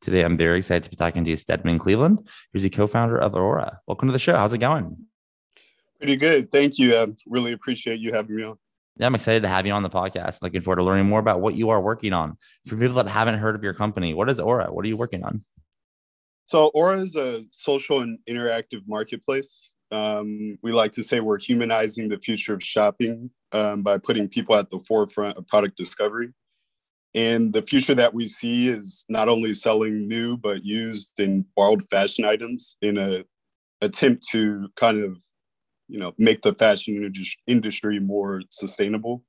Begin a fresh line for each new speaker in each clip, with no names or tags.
Today, I'm very excited to be talking to Stedman Cleveland, who's the co-founder of Aura. Welcome to the show. How's it going?
Pretty good. Thank you. I really appreciate you having me on.
Yeah, I'm excited to have you on the podcast. Looking forward to learning more about what you are working on. For people that haven't heard of your company, what is Aura? What are you working on?
So, Aura is a social and interactive marketplace. Um, we like to say we're humanizing the future of shopping um, by putting people at the forefront of product discovery. And the future that we see is not only selling new but used and borrowed fashion items in a attempt to kind of, you know, make the fashion industry more sustainable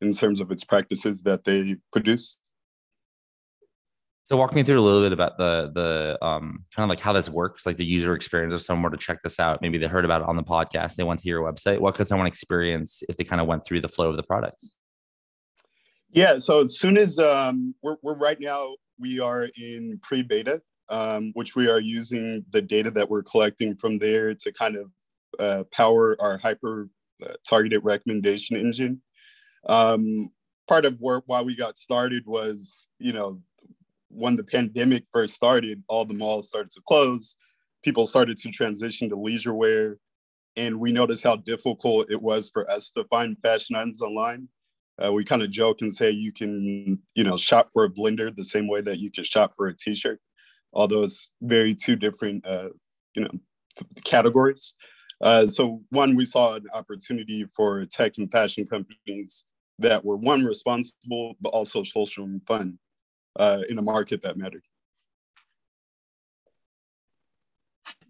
in terms of its practices that they produce.
So walk me through a little bit about the the um, kind of like how this works, like the user experience if someone were to check this out. Maybe they heard about it on the podcast, they went to your website. What could someone experience if they kind of went through the flow of the product?
Yeah, so as soon as um, we're, we're right now, we are in pre beta, um, which we are using the data that we're collecting from there to kind of uh, power our hyper uh, targeted recommendation engine. Um, part of where, why we got started was, you know, when the pandemic first started, all the malls started to close. People started to transition to leisure wear. And we noticed how difficult it was for us to find fashion items online uh, we kind of joke and say you can, you know, shop for a blender the same way that you can shop for a T-shirt, although it's very two different, uh, you know, categories. Uh, so one, we saw an opportunity for tech and fashion companies that were one responsible, but also social and fun uh, in a market that mattered.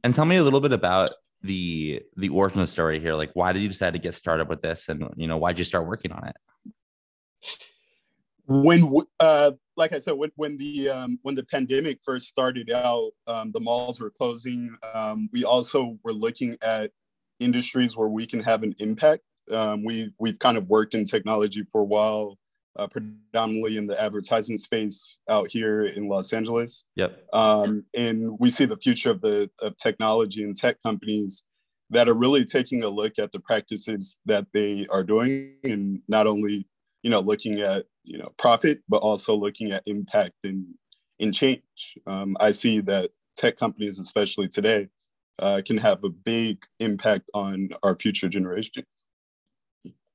And tell me a little bit about the the origin story here. Like, why did you decide to get started with this, and you know, why did you start working on it?
When uh, like i said when, when the um, when the pandemic first started out um, the malls were closing. Um, we also were looking at industries where we can have an impact. Um, we we've kind of worked in technology for a while uh, predominantly in the advertisement space out here in los angeles.
Yep.
Um, and we see the future of the of technology and tech companies that are really taking a look at the practices that they are doing and not only you know looking at you know profit but also looking at impact and in change. Um, i see that tech companies especially today uh, can have a big impact on our future generations.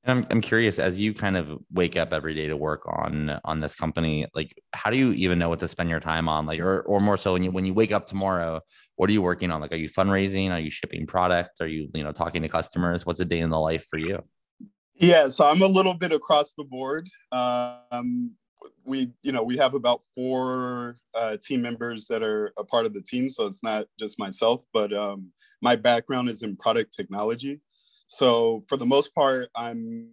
I'm, I'm curious as you kind of wake up every day to work on on this company like how do you even know what to spend your time on? Like or, or more so when you when you wake up tomorrow what are you working on? Like are you fundraising? Are you shipping product? Are you you know talking to customers? What's a day in the life for you
yeah, so I'm a little bit across the board. Um, we, you know, we have about four uh, team members that are a part of the team, so it's not just myself. But um, my background is in product technology, so for the most part, I'm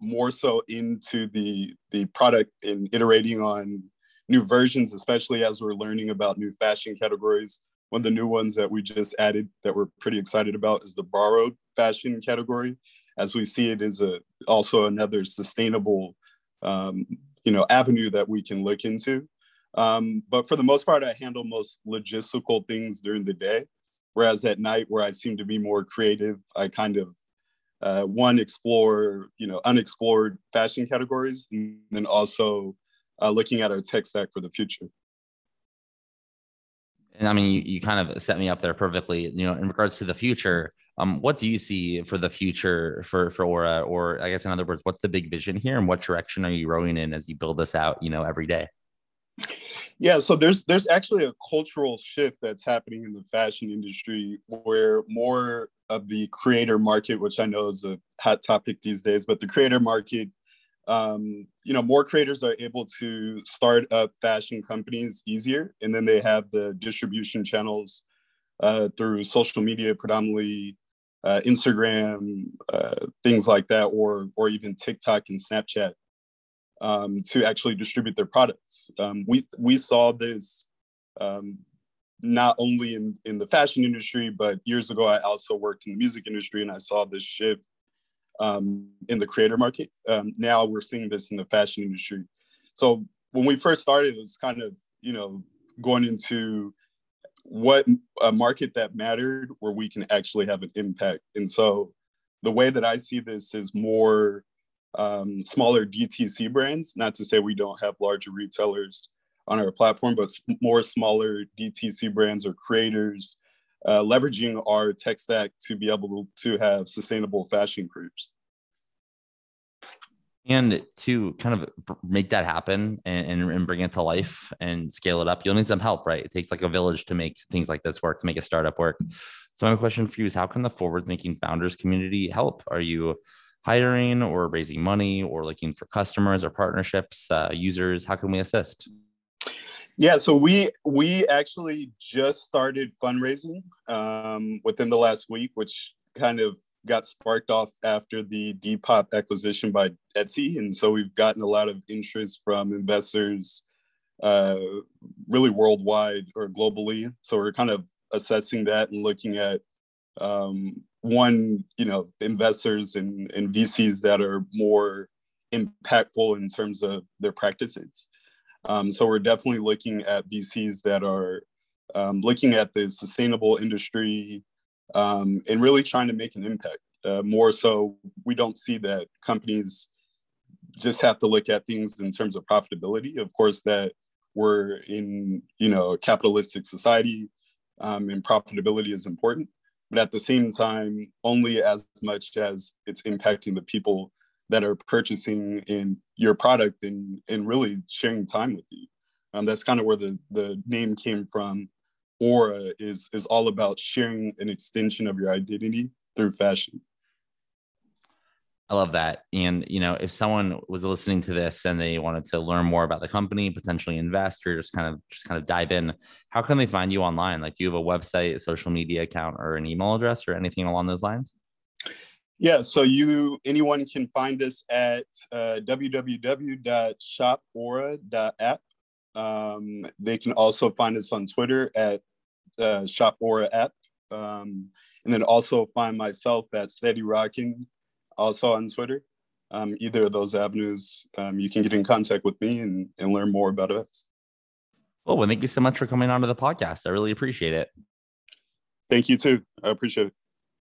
more so into the the product and iterating on new versions, especially as we're learning about new fashion categories. One of the new ones that we just added that we're pretty excited about is the borrowed fashion category as we see it as a also another sustainable um, you know avenue that we can look into. Um, but for the most part i handle most logistical things during the day whereas at night where i seem to be more creative i kind of uh, one explore you know unexplored fashion categories and then also uh, looking at our tech stack for the future
And I mean, you, you kind of set me up there perfectly. You know, in regards to the future, um, what do you see for the future for for Aura? Or I guess in other words, what's the big vision here, and what direction are you rowing in as you build this out? You know, every day.
Yeah, so there's there's actually a cultural shift that's happening in the fashion industry where more of the creator market, which I know is a hot topic these days, but the creator market um, you know, more creators are able to start up fashion companies easier, and then they have the distribution channels uh, through social media, predominantly uh, Instagram, uh, things like that, or or even TikTok and Snapchat, um, to actually distribute their products. Um, we we saw this um, not only in in the fashion industry, but years ago I also worked in the music industry, and I saw this shift um, in the creator market. Um, now we're seeing this in the fashion industry. So when we first started, it was kind of you know going into what a market that mattered where we can actually have an impact. And so the way that I see this is more um, smaller DTC brands. Not to say we don't have larger retailers on our platform, but more smaller DTC brands or creators uh, leveraging our tech stack to be able to have sustainable fashion careers.
And to kind of make that happen and, and, bring it to life and scale it up, you'll need some help, right? It takes like a village to make things like this work, to make a startup work. So my question for you is how can the forward thinking founders community help? Are you hiring or raising money or looking for customers or partnerships, uh, users? How can we assist?
Yeah, so we we actually just started fundraising um, within the last week, which kind of got sparked off after the Depop acquisition by Etsy, and so we've gotten a lot of interest from investors, uh, really worldwide or globally. So we're kind of assessing that and looking at um, one, you know, investors and, and VCs that are more impactful in terms of their practices. Um, so we're definitely looking at VCs that are um, looking at the sustainable industry um, and really trying to make an impact. Uh, more so, we don't see that companies just have to look at things in terms of profitability. Of course, that we're in you know a capitalistic society, um, and profitability is important. But at the same time, only as much as it's impacting the people that are purchasing in your product and and really sharing time with you. Um, that's kind of where the the name came from. Aura is is all about sharing an extension of your identity through fashion.
I love that. And you know, if someone was listening to this and they wanted to learn more about the company, potentially invest or just kind of just kind of dive in, how can they find you online? Like, do you have a website, a social media account, or an email address, or anything along those lines?
Yeah, so you anyone can find us at uh, www.shopaura.app. Um, they can also find us on Twitter at uh, app, um, and then also find myself at Steady Rocking, also on Twitter. Um, either of those avenues, um, you can get in contact with me and, and learn more about us.
Well, well, thank you so much for coming on to the podcast. I really appreciate it.
Thank you too. I appreciate it.